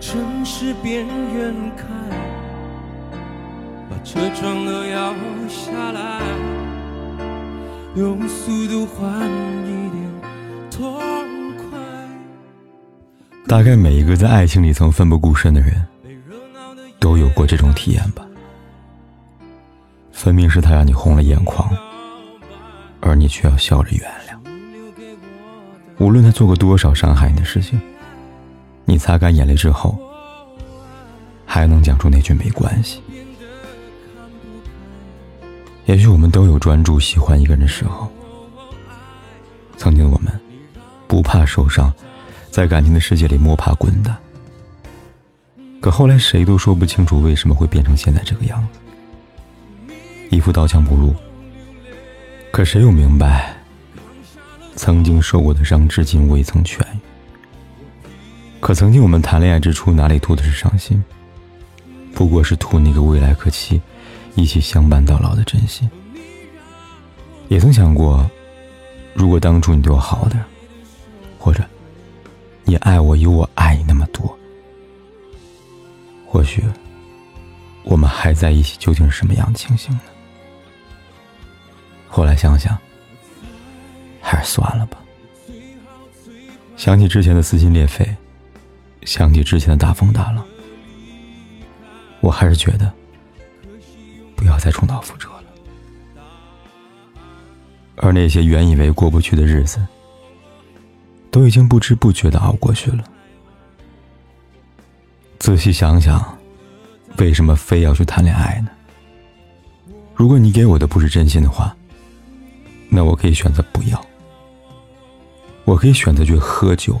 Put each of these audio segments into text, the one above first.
城市边缘开，把车窗都摇下来，用速度换一点痛快。大概每一个在爱情里曾奋不顾身的人，都有过这种体验吧。分明是他让你红了眼眶，而你却要笑着原谅。无论他做过多少伤害你的事情。你擦干眼泪之后，还能讲出那句没关系？也许我们都有专注喜欢一个人的时候。曾经我们，不怕受伤，在感情的世界里摸爬滚打。可后来谁都说不清楚为什么会变成现在这个样子，一副刀枪不入。可谁又明白，曾经受过的伤，至今未曾痊愈。可曾经我们谈恋爱之初，哪里图的是伤心？不过是图那个未来可期、一起相伴到老的真心。也曾想过，如果当初你对我好点，或者你爱我有我爱你那么多，或许我们还在一起，究竟是什么样的情形呢？后来想想，还是算了吧。想起之前的撕心裂肺。想起之前的大风大浪，我还是觉得不要再重蹈覆辙了。而那些原以为过不去的日子，都已经不知不觉的熬过去了。仔细想想，为什么非要去谈恋爱呢？如果你给我的不是真心的话，那我可以选择不要，我可以选择去喝酒。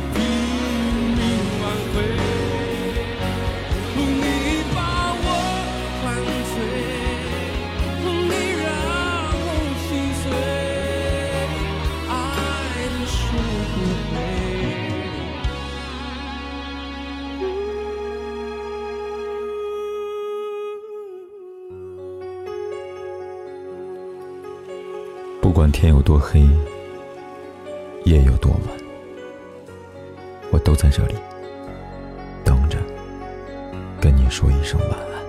拼命挽回你把我灌醉你让我心碎爱的不不管天有多黑夜有多晚。我都在这里等着，跟你说一声晚安。